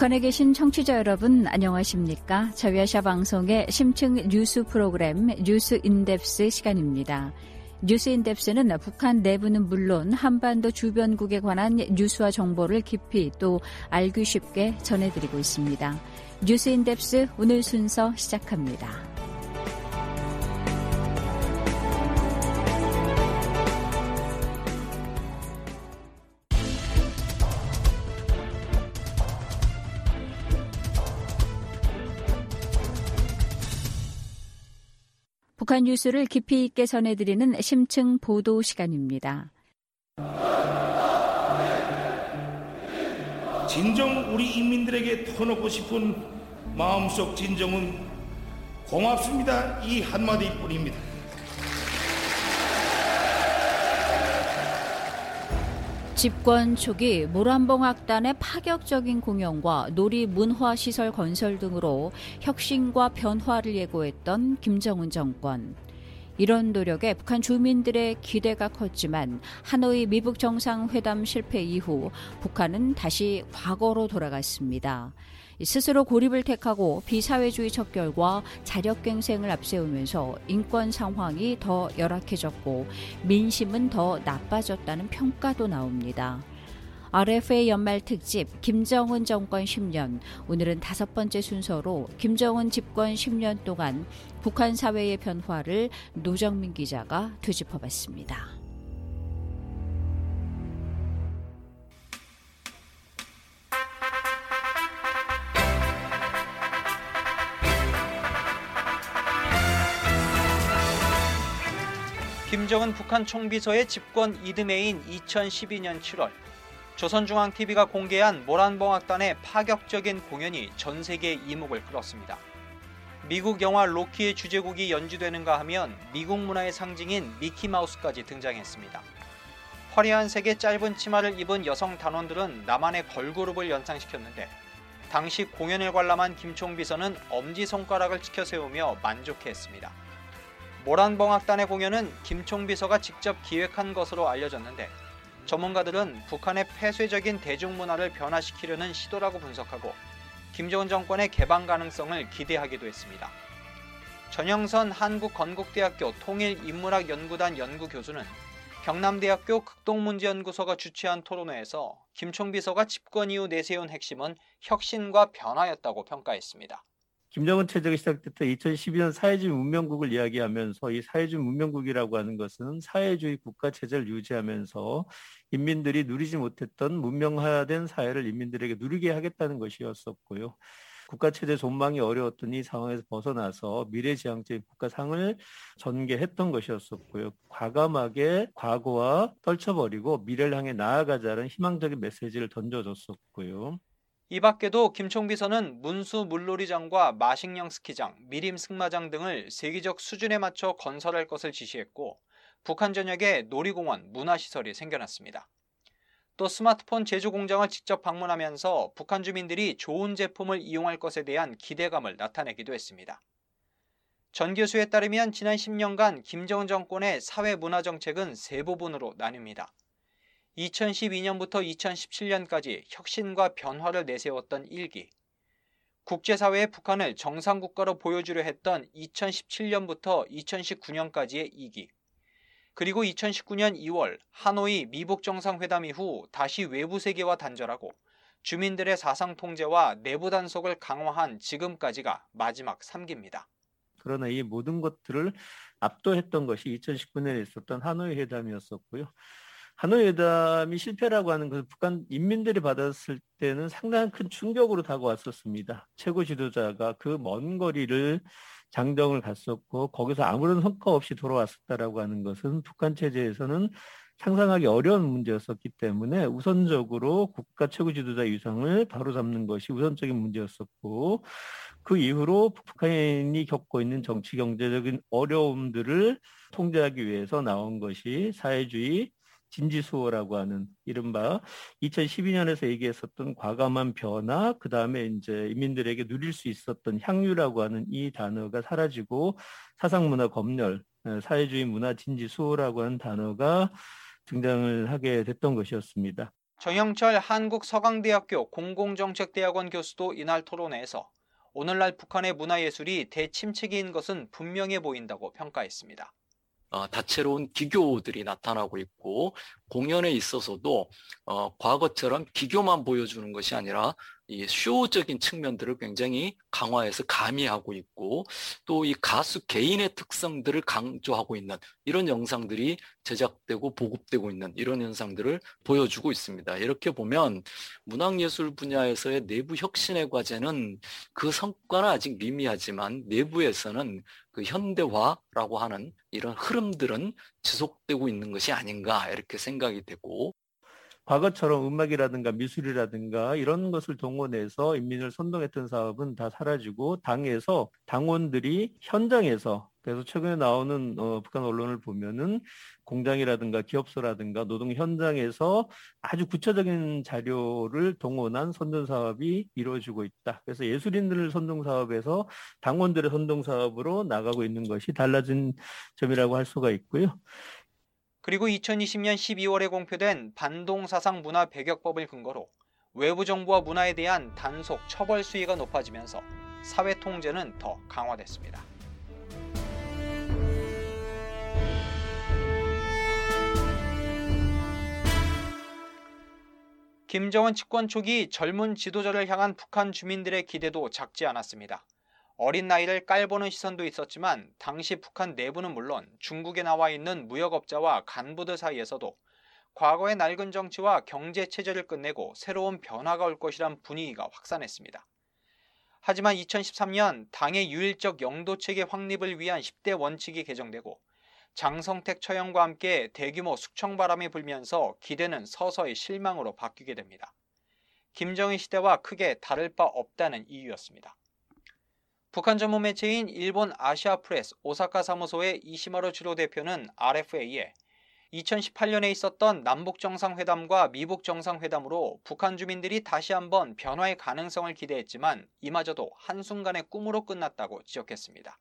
북한에 계신 청취자 여러분 안녕하십니까? 자유아시아 방송의 심층 뉴스 프로그램 뉴스 인뎁스 시간입니다. 뉴스 인뎁스는 북한 내부는 물론 한반도 주변국에 관한 뉴스와 정보를 깊이 또 알기 쉽게 전해드리고 있습니다. 뉴스 인뎁스 오늘 순서 시작합니다. 북한 뉴스를 깊이 있게 전해드리는 심층 보도 시간입니다. 진정 우리 인민들에게 터놓고 싶은 마음속 진정은 고맙습니다. 이 한마디뿐입니다. 집권 초기 모란봉 악단의 파격적인 공연과 놀이 문화 시설 건설 등으로 혁신과 변화를 예고했던 김정은 정권. 이런 노력에 북한 주민들의 기대가 컸지만 하노이 미북 정상회담 실패 이후 북한은 다시 과거로 돌아갔습니다. 스스로 고립을 택하고 비사회주의 척결과 자력갱생을 앞세우면서 인권 상황이 더 열악해졌고 민심은 더 나빠졌다는 평가도 나옵니다. RFA 연말 특집 김정은 정권 10년 오늘은 다섯 번째 순서로 김정은 집권 10년 동안 북한 사회의 변화를 노정민 기자가 되짚어봤습니다. 김정은 북한 총비서의 집권 이듬해인 2012년 7월 조선중앙TV가 공개한 모란봉악단의 파격적인 공연이 전 세계 이목을 끌었습니다. 미국 영화 로키의 주제곡이 연주되는가 하면 미국 문화의 상징인 미키마우스까지 등장했습니다. 화려한 색의 짧은 치마를 입은 여성 단원들은 나만의 걸그룹을 연상시켰는데 당시 공연을 관람한 김총비서는 엄지손가락을 치켜 세우며 만족해했습니다. 모란봉악단의 공연은 김총 비서가 직접 기획한 것으로 알려졌는데 전문가들은 북한의 폐쇄적인 대중문화를 변화시키려는 시도라고 분석하고 김정은 정권의 개방 가능성을 기대하기도 했습니다. 전영선 한국건국대학교 통일인문학연구단 연구교수는 경남대학교 극동문제연구소가 주최한 토론회에서 김총 비서가 집권 이후 내세운 핵심은 혁신과 변화였다고 평가했습니다. 김정은 체제가 시작됐던 2012년 사회주의 문명국을 이야기하면서 이 사회주의 문명국이라고 하는 것은 사회주의 국가 체제를 유지하면서 인민들이 누리지 못했던 문명화된 사회를 인민들에게 누리게 하겠다는 것이었었고요. 국가 체제 존망이 어려웠던 이 상황에서 벗어나서 미래지향적인 국가상을 전개했던 것이었었고요. 과감하게 과거와 떨쳐버리고 미래를 향해 나아가자는 희망적인 메시지를 던져줬었고요. 이 밖에도 김총 비서는 문수 물놀이장과 마식령 스키장, 미림 승마장 등을 세계적 수준에 맞춰 건설할 것을 지시했고 북한 전역에 놀이공원, 문화시설이 생겨났습니다. 또 스마트폰 제조 공장을 직접 방문하면서 북한 주민들이 좋은 제품을 이용할 것에 대한 기대감을 나타내기도 했습니다. 전 교수에 따르면 지난 10년간 김정은 정권의 사회 문화 정책은 세 부분으로 나뉩니다. 2012년부터 2017년까지 혁신과 변화를 내세웠던 1기, 국제사회의 북한을 정상국가로 보여주려 했던 2017년부터 2019년까지의 2기, 그리고 2019년 2월 하노이 미북 정상회담 이후 다시 외부 세계와 단절하고 주민들의 사상 통제와 내부 단속을 강화한 지금까지가 마지막 3기입니다. 그러나 이 모든 것들을 압도했던 것이 2019년에 있었던 하노이 회담이었었고요. 하노이 회담이 실패라고 하는 것을 북한 인민들이 받았을 때는 상당한 큰 충격으로 다가왔었습니다. 최고 지도자가 그 먼 거리를 장정을 갔었고 거기서 아무런 성과 없이 돌아왔었다라고 하는 것은 북한 체제에서는 상상하기 어려운 문제였었기 때문에 우선적으로 국가 최고 지도자 위상을 바로잡는 것이 우선적인 문제였었고 그 이후로 북한이 겪고 있는 정치 경제적인 어려움들을 통제하기 위해서 나온 것이 사회주의 진지수호라고 하는 이른바 2012년에서 얘기했었던 과감한 변화, 그 다음에 이제 인민들에게 누릴 수 있었던 향유라고 하는 이 단어가 사라지고 사상문화 검열, 사회주의 문화 진지수호라고 하는 단어가 등장을 하게 됐던 것이었습니다. 정영철 한국서강대학교 공공정책대학원 교수도 이날 토론회에서 오늘날 북한의 문화예술이 대침체기인 것은 분명해 보인다고 평가했습니다. 어, 다채로운 기교들이 나타나고 있고 공연에 있어서도 어, 과거처럼 기교만 보여주는 것이 아니라 이 쇼적인 측면들을 굉장히 강화해서 가미하고 있고 또 이 가수 개인의 특성들을 강조하고 있는 이런 영상들이 제작되고 보급되고 있는 이런 현상들을 보여주고 있습니다. 이렇게 보면 문학예술 분야에서의 내부 혁신의 과제는 그 성과는 아직 미미하지만 내부에서는 그 현대화라고 하는 이런 흐름들은 지속되고 있는 것이 아닌가 이렇게 생각이 되고 과거처럼 음악이라든가 미술이라든가 이런 것을 동원해서 인민을 선동했던 사업은 다 사라지고 당에서 당원들이 현장에서 그래서 최근에 나오는 어, 북한 언론을 보면은 공장이라든가 기업소라든가 노동 현장에서 아주 구체적인 자료를 동원한 선동 사업이 이루어지고 있다. 그래서 예술인들 선동 사업에서 당원들의 선동 사업으로 나가고 있는 것이 달라진 점이라고 할 수가 있고요. 그리고 2020년 12월에 공표된 반동사상 문화 배격법을 근거로 외부 정부와 문화에 대한 단속 처벌 수위가 높아지면서 사회 통제는 더 강화됐습니다. 김정은 집권 초기 젊은 지도자를 향한 북한 주민들의 기대도 작지 않았습니다. 어린 나이를 깔보는 시선도 있었지만 당시 북한 내부는 물론 중국에 나와 있는 무역업자와 간부들 사이에서도 과거의 낡은 정치와 경제 체제를 끝내고 새로운 변화가 올 것이란 분위기가 확산했습니다. 하지만 2013년 당의 유일적 영도 체계 확립을 위한 10대 원칙이 개정되고 장성택 처형과 함께 대규모 숙청 바람이 불면서 기대는 서서히 실망으로 바뀌게 됩니다. 김정일 시대와 크게 다를 바 없다는 이유였습니다. 북한 전문 매체인 일본 아시아 프레스 오사카 사무소의 이시마루 지로 대표는 RFA에 2018년에 있었던 남북 정상회담과 미북 정상회담으로 북한 주민들이 다시 한번 변화의 가능성을 기대했지만 이마저도 한순간의 꿈으로 끝났다고 지적했습니다.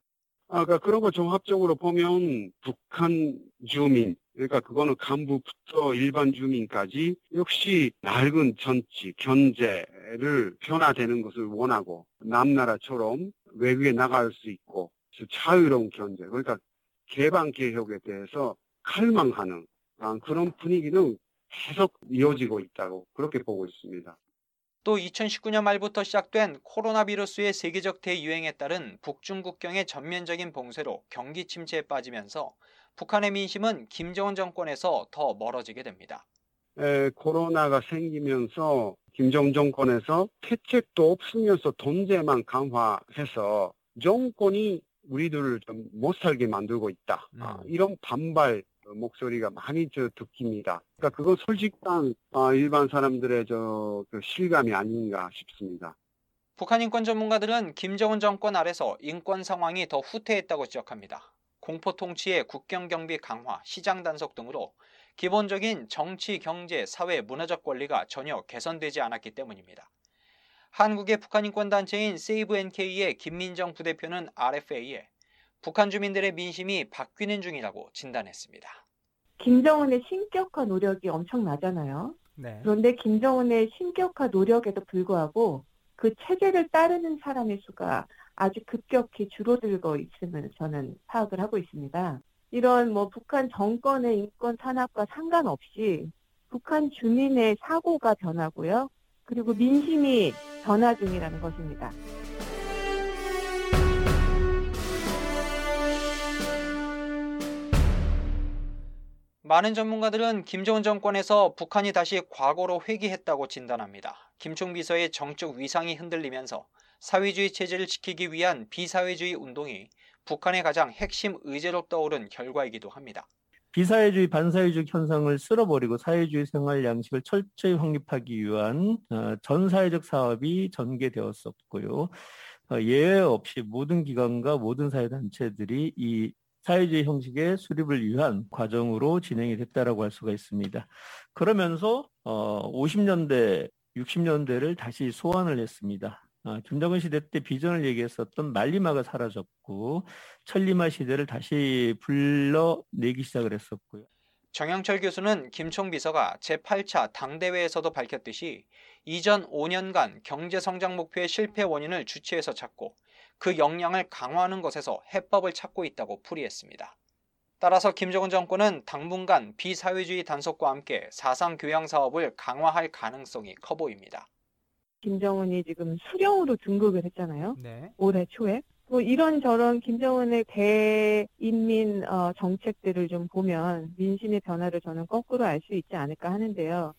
아, 그러니까 그런 거 종합적으로 보면 북한 주민, 그러니까 그거는 간부부터 일반 주민까지 역시 낡은 정치, 경제를 변화되는 것을 원하고 남나라처럼 외국에 나갈 수 있고 자유로운 견제, 그러니까 개방 개혁에 대해서 칼망하는 그런 분위기는 계속 이어지고 있다고 그렇게 보고 있습니다. 또 2019년 말부터 시작된 코로나 비루스의 세계적 대유행에 따른 북중 국경의 전면적인 봉쇄로 경기 침체에 빠지면서 북한의 민심은 김정은 정권에서 더 멀어지게 됩니다. 에, 코로나가 생기면서 김정은 정권에서 대책도 없으면서 돈제만 강화해서 정권이 우리들을 좀 못 살게 만들고 있다. 음. 아, 이런 반발 목소리가 많이 저 듣깁니다. 그러니까 그건 솔직한 아, 일반 사람들의 저 그 실감이 아닌가 싶습니다. 북한 인권 전문가들은 김정은 정권 아래서 인권 상황이 더 후퇴했다고 지적합니다. 공포 통치의 국경 경비 강화, 시장 단속 등으로 기본적인 정치, 경제, 사회, 문화적 권리가 전혀 개선되지 않았기 때문입니다. 한국의 북한 인권 단체인 세이브 NK의 김민정 부대표는 RFA에 북한 주민들의 민심이 바뀌는 중이라고 진단했습니다. 김정은의 신격화 노력이 엄청나잖아요. 네. 그런데 김정은의 신격화 노력에도 불구하고 그 체제를 따르는 사람의 수가 아주 급격히 줄어들고 있음을 저는 파악을 하고 있습니다. 이런 뭐 북한 정권의 인권 탄압과 상관없이 북한 주민의 사고가 변하고요. 그리고 민심이 변화 중이라는 것입니다. 많은 전문가들은 김정은 정권에서 북한이 다시 과거로 회귀했다고 진단합니다. 김총 비서의 정적 위상이 흔들리면서 사회주의 체제를 지키기 위한 비사회주의 운동이 북한의 가장 핵심 의제로 떠오른 결과이기도 합니다. 비사회주의 반사회주의 현상을 쓸어버리고 사회주의 생활 양식을 철저히 확립하기 위한 어, 전사회적 사업이 전개되었었고요. 어, 예외 없이 모든 기관과 모든 사회단체들이 이 사회주의 형식의 수립을 위한 과정으로 진행이 됐다라고 할 수가 있습니다. 그러면서 어 50년대, 60년대를 다시 소환을 했습니다. 아, 김정은 시대 때 비전을 얘기했었던 말리마가 사라졌고 천리마 시대를 다시 불러내기 시작을 했었고요. 정영철 교수는 김총 비서가 제8차 당대회에서도 밝혔듯이 이전 5년간 경제 성장 목표의 실패 원인을 주치해서 찾고 그 역량을 강화하는 것에서 해법을 찾고 있다고 풀이했습니다. 따라서 김정은 정권은 당분간 비사회주의 단속과 함께 사상 교양 사업을 강화할 가능성이 커 보입니다. 김정은이 지금 수령으로 등극을 했잖아요. 네. 올해 초에. 뭐 이런저런 김정은의 대인민 어, 정책들을 좀 보면 민심의 변화를 저는 거꾸로 알 수 있지 않을까 하는데요.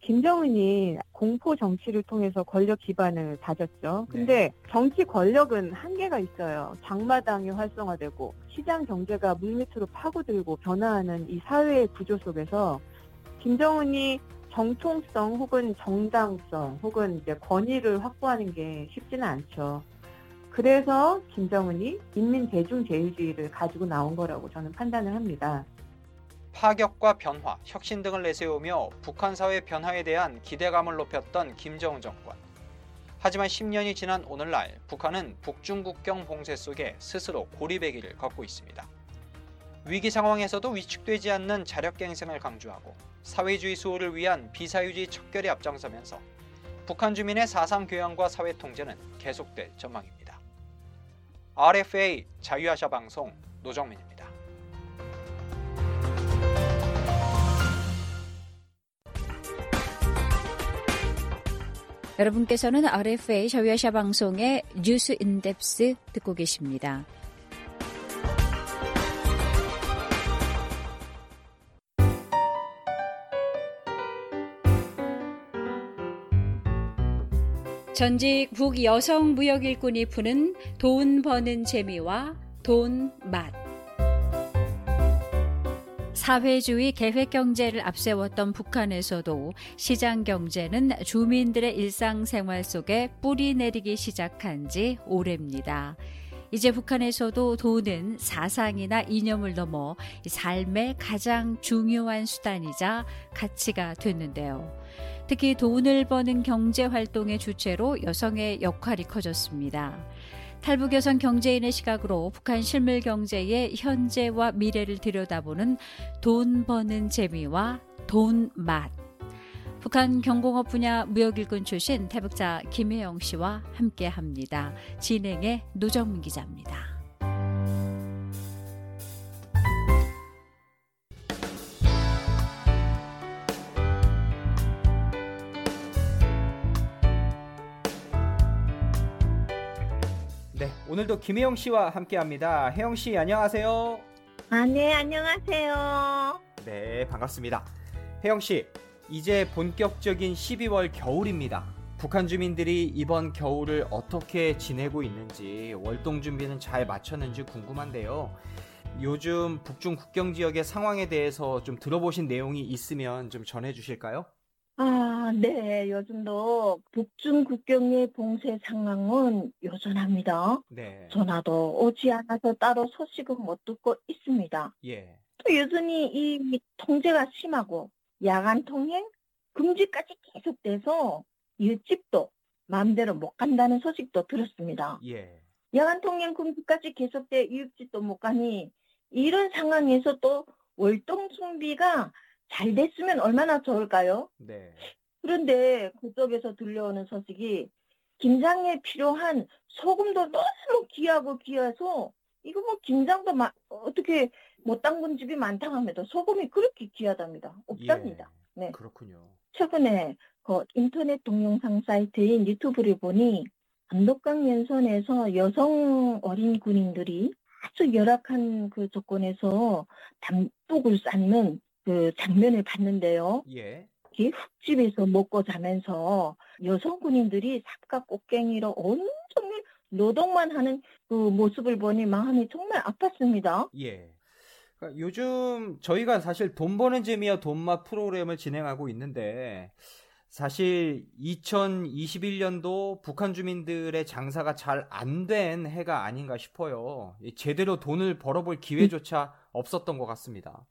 김정은이 공포 정치를 통해서 권력 기반을 다졌죠. 네. 근데 네. 정치 권력은 한계가 있어요. 장마당이 활성화되고 시장 경제가 물밑으로 파고들고 변화하는 이 사회의 구조 속에서 김정은이 정통성 혹은 정당성 혹은 이제 권위를 확보하는 게 쉽지는 않죠. 그래서 김정은이 인민 대중 제일주의를 가지고 나온 거라고 저는 판단을 합니다. 파격과 변화, 혁신 등을 내세우며 북한 사회 변화에 대한 기대감을 높였던 김정은 정권. 하지만 10년이 지난 오늘날 북한은 북중 국경 봉쇄 속에 스스로 고립의 길을 걷고 있습니다. 위기 상황에서도 위축되지 않는 자력갱생을 강조하고 사회주의 수호를 위한 비사유지 척결에 앞장서면서 북한 주민의 사상 교양과 사회 통제는 계속될 전망입니다. RFA 자유아시아 방송 노정민입니다. 여러분께서는 RFA 자유아시아 방송의 뉴스 인덱스 듣고 계십니다. 전직 북여성 무역 일꾼이 푸는 돈 버는 재미와 돈 맛. 사회주의 계획 경제를 앞세웠던 북한에서도 시장 경제는 주민들의 일상생활 속에 뿌리 내리기 시작한 지 오래입니다. 이제 북한에서도 돈은 사상이나 이념을 넘어 삶의 가장 중요한 수단이자 가치가 됐는데요. 특히 돈을 버는 경제 활동의 주체로 여성의 역할이 커졌습니다. 탈북 여성 경제인의 시각으로 북한 실물 경제의 현재와 미래를 들여다보는 돈 버는 재미와 돈 맛. 북한 경공업 분야 무역 일꾼 출신 태북자 김혜영 씨와 함께 합니다. 진행의 노정민 기자입니다. 오늘도 김혜영 씨와 함께합니다. 혜영 씨 안녕하세요. 아, 네, 안녕하세요. 네, 반갑습니다. 혜영 씨, 이제 본격적인 12월 겨울입니다. 북한 주민들이 이번 겨울을 어떻게 지내고 있는지 월동 준비는 잘 마쳤는지 궁금한데요. 요즘 북중 국경 지역의 상황에 대해서 좀 들어보신 내용이 있으면 좀 전해 주실까요? 아, 네. 요즘도 북중 국경의 봉쇄 상황은 여전합니다. 네. 전화도 오지 않아서 따로 소식은 못 듣고 있습니다. 예. 또 여전히 이 통제가 심하고 야간 통행 금지까지 계속돼서 일집도 마음대로 못 간다는 소식도 들었습니다. 예. 야간 통행 금지까지 계속돼 일집도 못 가니 이런 상황에서 또 월동 준비가 잘 됐으면 얼마나 좋을까요? 네. 그런데 그쪽에서 들려오는 소식이 김장에 필요한 소금도 너무 귀하고 귀해서 이거 뭐 김장도 마, 어떻게 못 담근 집이 많다 하면도 소금이 그렇게 귀하답니다. 없답니다. 예, 네. 그렇군요. 최근에 그 인터넷 동영상 사이트인 유튜브를 보니 안독강 연선에서 여성 어린 군인들이 아주 열악한 그 조건에서 담독을 쌓는 그 장면을 봤는데요. 예. 흙집에서 먹고 자면서 여성 군인들이 삽과 꽃갱이로 온종일 노동만 하는 그 모습을 보니 마음이 정말 아팠습니다. 예. 그러니까 요즘 저희가 사실 돈 버는 재미와 돈맛 프로그램을 진행하고 있는데 사실 2021년도 북한 주민들의 장사가 잘 안 된 해가 아닌가 싶어요. 제대로 돈을 벌어볼 기회조차 없었던 것 같습니다.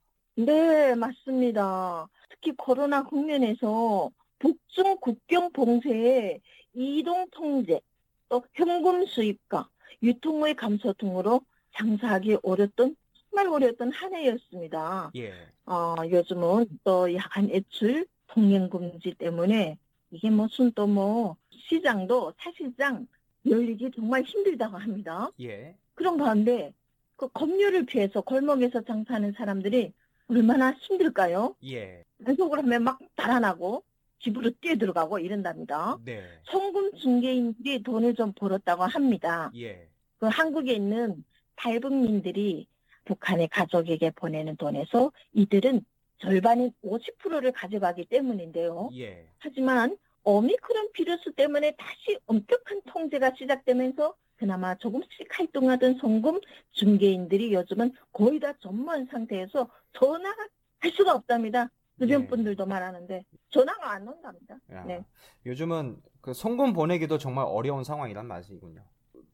네, 맞습니다. 특히 코로나 국면에서 북중 국경 봉쇄에 이동 통제, 또 현금 수입과 유통의 감소 등으로 장사하기 어렸던 정말 어려웠던 한 해였습니다. 예. 어, 요즘은 또 야간 애출 통행 금지 때문에 이게 무슨 또 뭐 시장도 사실상 열리기 정말 힘들다고 합니다. 예. 그런 가운데 그 검열을 피해서 골목에서 장사하는 사람들이 얼마나 힘들까요? 예. 연속을 하면 막 달아나고 집으로 뛰어 들어가고 이런답니다. 네. 송금 중개인들이 돈을 좀 벌었다고 합니다. 예. 그 한국에 있는 탈북민들이 북한의 가족에게 보내는 돈에서 이들은 절반인 50%를 가져가기 때문인데요. 예. 하지만 오미크론 비루스 때문에 다시 엄격한 통제가 시작되면서 그나마 조금씩 활동하던 송금 중개인들이 요즘은 거의 다 전무한 상태에서 전화가 할 수가 없답니다. 주변 네. 분들도 말하는데 전화가 안 온답니다. 야, 네. 요즘은 그 송금 보내기도 정말 어려운 상황이란 말이군요.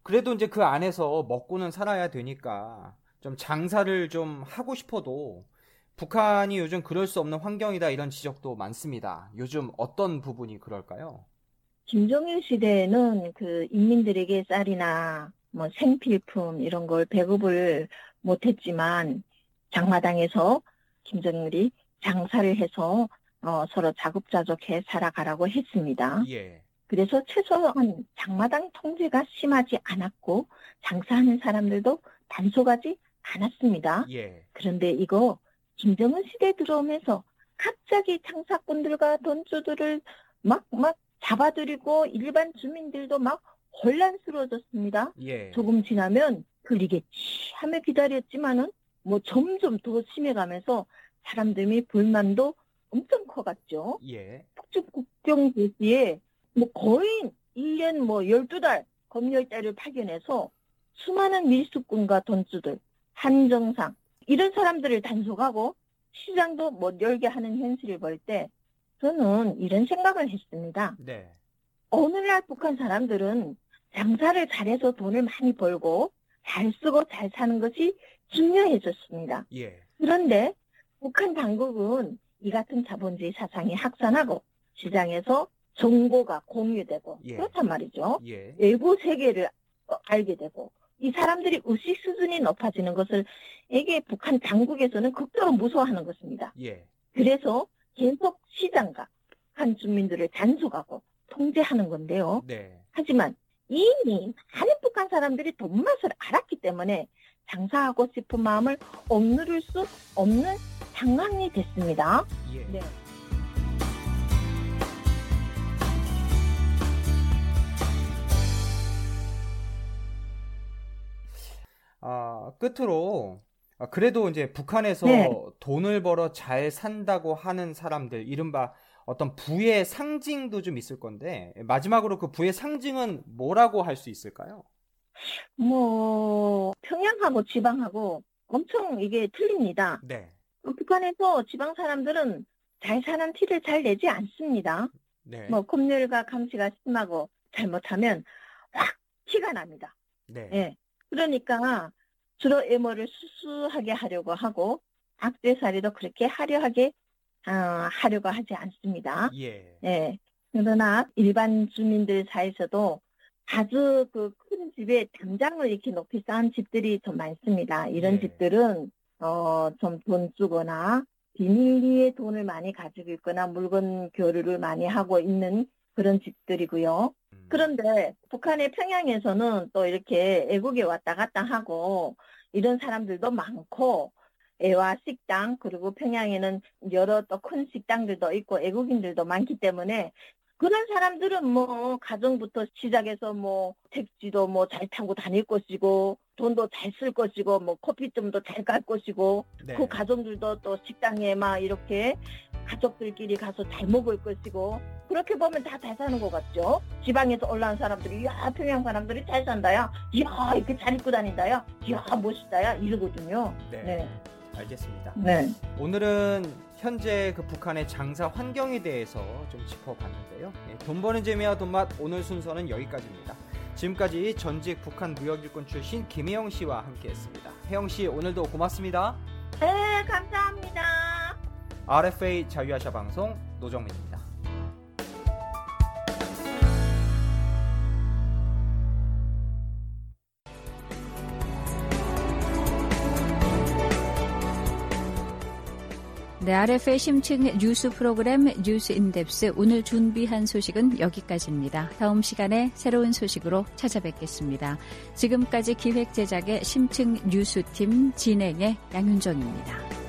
그래도 이제 그 안에서 먹고는 살아야 되니까 좀 장사를 좀 하고 싶어도 북한이 요즘 그럴 수 없는 환경이다 이런 지적도 많습니다. 요즘 어떤 부분이 그럴까요? 김정일 시대에는 그 인민들에게 쌀이나 뭐 생필품 이런 걸 배급을 못했지만 장마당에서 김정일이 장사를 해서 어, 서로 자급자족해 살아가라고 했습니다. 예. 그래서 최소한 장마당 통제가 심하지 않았고 장사하는 사람들도 단속하지 않았습니다. 예. 그런데 이거 김정은 시대 들어오면서 갑자기 장사꾼들과 돈주들을 막, 막 잡아들이고 일반 주민들도 막 혼란스러워졌습니다. 예. 조금 지나면 흘리겠지 하며 기다렸지만은 뭐 점점 더 심해가면서 사람들이 불만도 엄청 커갔죠. 예. 북측 국경 대시에 뭐 거의 1년 뭐 12달 검열대를 파견해서 수많은 밀수꾼과 돈주들, 한정상 이런 사람들을 단속하고 시장도 못 열게 하는 현실을 볼 때 저는 이런 생각을 했습니다. 네. 오늘날 북한 사람들은 장사를 잘해서 돈을 많이 벌고 잘 쓰고 잘 사는 것이 중요해졌습니다. 예. 그런데 북한 당국은 이 같은 자본주의 사상이 확산하고 시장에서 정보가 공유되고 예. 그렇단 말이죠. 예. 외부 세계를 알게 되고 이 사람들이 의식 수준이 높아지는 것을 이게 북한 당국에서는 극도로 무서워하는 것입니다. 예. 그래서 계속 시장과 북한 주민들을 단속하고 통제하는 건데요. 네. 하지만 이미 많은 북한 사람들이 돈 맛을 알았기 때문에 장사하고 싶은 마음을 억누를 수 없는 상황이 됐습니다. 예. 네. 아, 끝으로 아, 그래도 이제 북한에서 네. 돈을 벌어 잘 산다고 하는 사람들 이른바 어떤 부의 상징도 좀 있을 건데 마지막으로 그 부의 상징은 뭐라고 할 수 있을까요? 뭐 평양하고 지방하고 엄청 이게 틀립니다. 네. 북한에서 지방 사람들은 잘 사는 티를 잘 내지 않습니다. 네. 뭐 검열과 감시가 심하고 잘못하면 확 티가 납니다. 네. 네. 그러니까 주로 애모를 수수하게 하려고 하고 악세사리도 그렇게 화려하게 어, 하려고 하지 않습니다. 예. 예. 그러나 일반 주민들 사이에서도 아주 그 큰 집에 담장을 이렇게 높이 쌓은 집들이 좀 많습니다. 이런 예. 집들은 어, 좀 돈 주거나 비밀리에 돈을 많이 가지고 있거나 물건 교류를 많이 하고 있는 그런 집들이고요. 음. 그런데 북한의 평양에서는 또 이렇게 애국에 왔다 갔다 하고 이런 사람들도 많고 애와 식당 그리고 평양에는 여러 또 큰 식당들도 있고 애국인들도 많기 때문에 그런 사람들은 뭐 가정부터 시작해서 뭐 택지도 뭐 잘 타고 다닐 것이고 돈도 잘 쓸 것이고 뭐 커피점도 잘 갈 것이고 네. 그 가정들도 또 식당에 막 이렇게 가족들끼리 가서 잘 먹을 것이고 그렇게 보면 다 잘 사는 것 같죠. 지방에서 올라온 사람들이 야 평양 사람들이 잘 산다야, 야 이렇게 잘 입고 다닌다야, 야 멋있다야 이러거든요. 네. 네. 알겠습니다. 네. 오늘은 현재 그 북한의 장사 환경에 대해서 좀 짚어봤는데요. 네, 돈 버는 재미와 돈맛 오늘 순서는 여기까지입니다. 지금까지 전직 북한 무역일꾼 출신 김혜영 씨와 함께했습니다. 혜영 씨 오늘도 고맙습니다. 네, 감사합니다. RFA 자유아시아 방송 노정민입니다. 네, RF의 심층 뉴스 프로그램 뉴스 인덱스 오늘 준비한 소식은 여기까지입니다. 다음 시간에 새로운 소식으로 찾아뵙겠습니다. 지금까지 기획 제작의 심층 뉴스팀 진행의 양윤정입니다.